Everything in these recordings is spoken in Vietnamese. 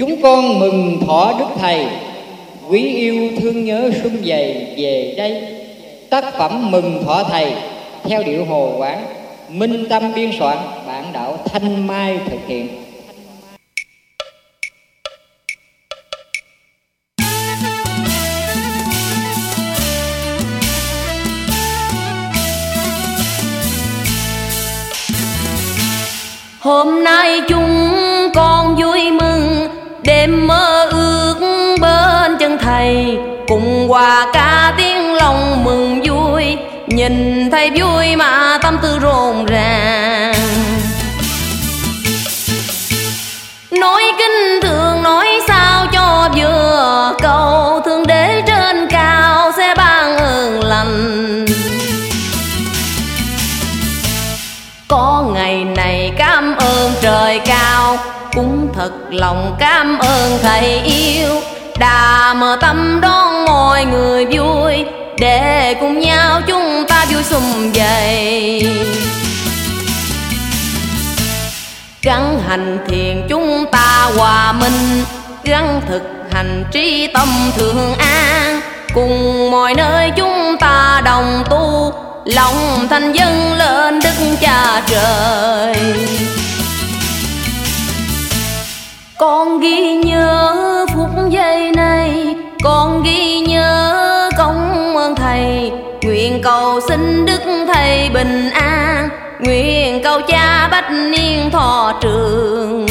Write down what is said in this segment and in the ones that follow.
chúng con mừng thọ đức thầy. Quý yêu thương nhớ xuân dày về đây. Tác phẩm mừng thọ thầy, theo điệu hồ quán, minh tâm biên soạn, bản đạo thanh mai thực hiện. Hôm nay chúng hòa ca tiếng lòng mừng vui, nhìn thầy vui mà tâm tư rộn ràng. Nói kinh thường nói sao cho vừa, cầu thương đế trên cao sẽ ban ơn lành. Có ngày này cảm ơn trời cao, cũng thật lòng cảm ơn thầy yêu. Đà mở tâm đón mọi người vui để cùng nhau chúng ta vui sum vầy. Gắn hành thiền chúng ta hòa minh gắn thực hành trí tâm thường an. Cùng mọi nơi chúng ta đồng tu, lòng thành dân lên đức nguyện cầu xin đức thầy bình an. Nguyện cầu cha bách niên thọ trường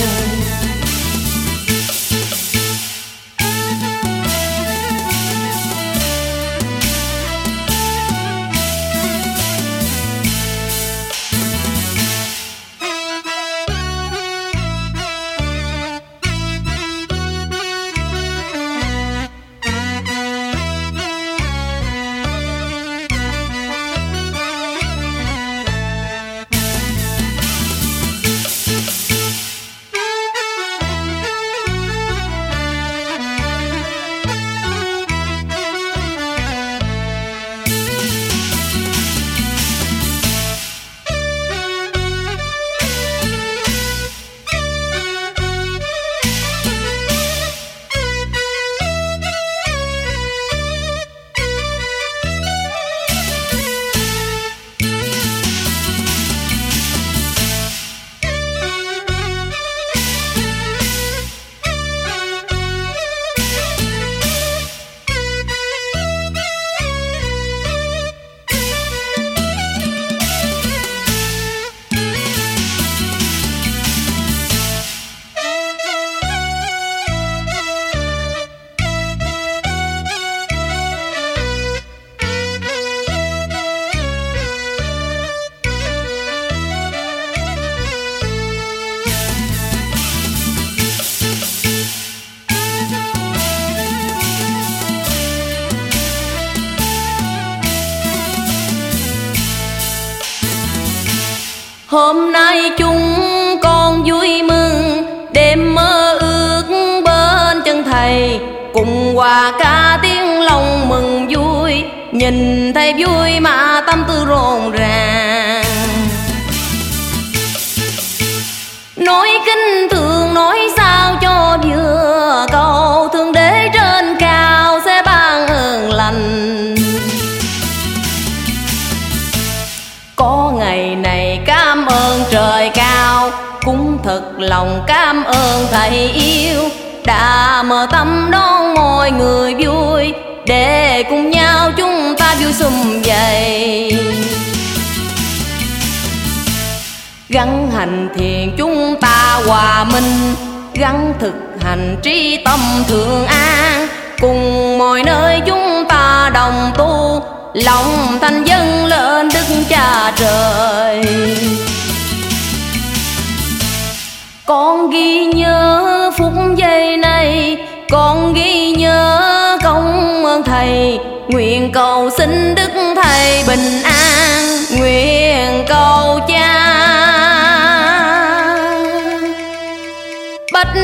hôm nay chúng con vui mừng, đêm mơ ước bên chân thầy. Cùng hòa ca tiếng lòng mừng vui, nhìn thầy vui mà tâm tư rộn ràng. Nói kinh thường nói sao cho vừa thật lòng cảm ơn thầy yêu. Đã mở tâm đón mọi người vui, để cùng nhau chúng ta vui sum vầy. Gắn hành thiền chúng ta hòa minh gắn thực hành trí tâm thường an. Cùng mọi nơi chúng ta đồng tu, lòng thành dân lên đức cha trời. Con ghi nhớ công ơn thầy. Nguyện cầu xin đức thầy bình an. Nguyện cầu cha. Bách